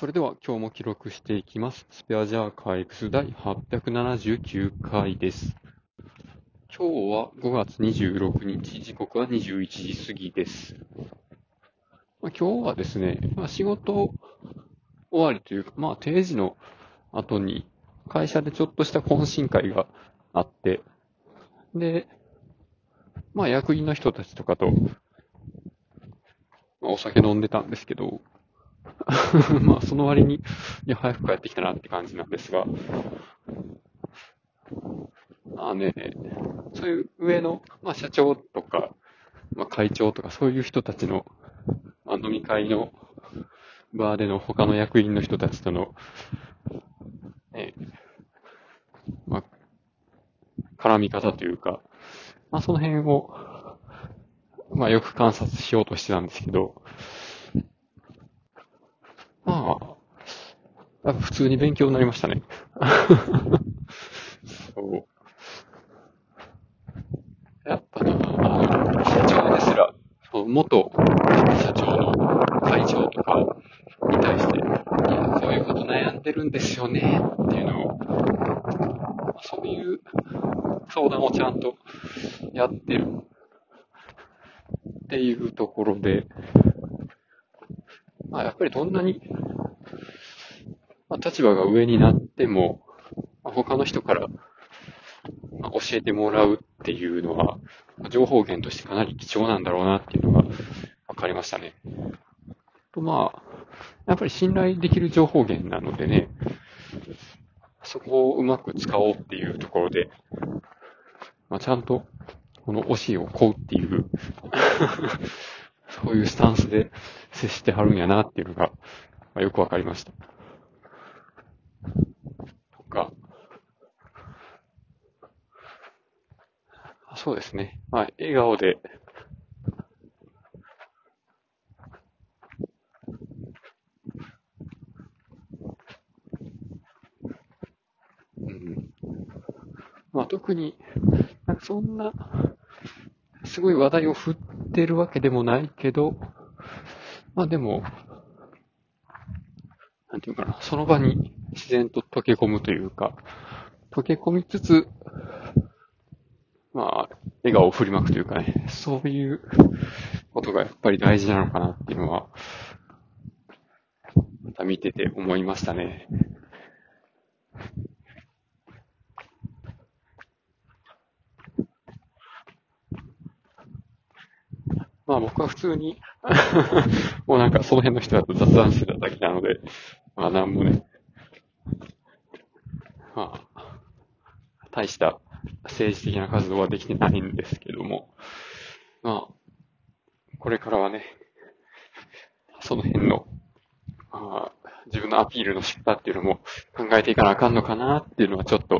それでは今日も記録していきます。スペアジャーカー X 第879回です。今日は5月26日、時刻は21時過ぎです。まあ、今日はですね、まあ、仕事終わりというか、まあ定時の後に会社でちょっとした懇親会があって、で、まあ役員の人たちとかと、まあ、お酒飲んでたんですけど、まあ、その割に、いや、早く帰ってきたなって感じなんですが、まあね、そういう上の、まあ、社長とか、まあ、会長とか、そういう人たちの、まあ、飲み会の場での他の役員の人たちとの、ね、まあ、絡み方というか、まあ、その辺を、まあ、よく観察しようとしてたんですけど、まあ、やっぱ普通に勉強になりましたね。そう。やっぱな、あの、社長ですら、その元社長の会長とかに対して、いや、こういうこと悩んでるんですよね、っていうのを、そういう相談をちゃんとやってるっていうところで、まあ、やっぱりどんなに、立場が上になっても、まあ、他の人から、まあ、教えてもらうっていうのは、情報源としてかなり貴重なんだろうなっていうのが分かりましたね。と、まあ、やっぱり信頼できる情報源なのでね、そこをうまく使おうっていうところで、まあ、ちゃんと、この教えを請うっていう そういうスタンスで接してはるんやなっていうのが、まあ、よくわかりました。とか、そうですね。まあ、笑顔で、うん。まあ、特に、なんかそんな、すごい話題を振ってるわけでもないけど、まあでも、なんていうかな、その場に自然と溶け込むというか、溶け込みつつ、まあ、笑顔を振りまくというかね、そういうことがやっぱり大事なのかなっていうのは、また見てて思いましたね。まあ僕は普通に もうなんかその辺の人だと雑談してただけなので、まあなんもね、まあ、大した政治的な活動はできてないんですけども、まあ、これからはね、その辺の、まあ、自分のアピールの仕方っていうのも考えていかなあかんのかなっていうのはちょっと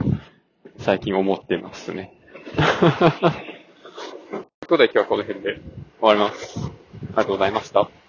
最近思ってますね。ということで今日はこの辺で終わります。ありがとうございました。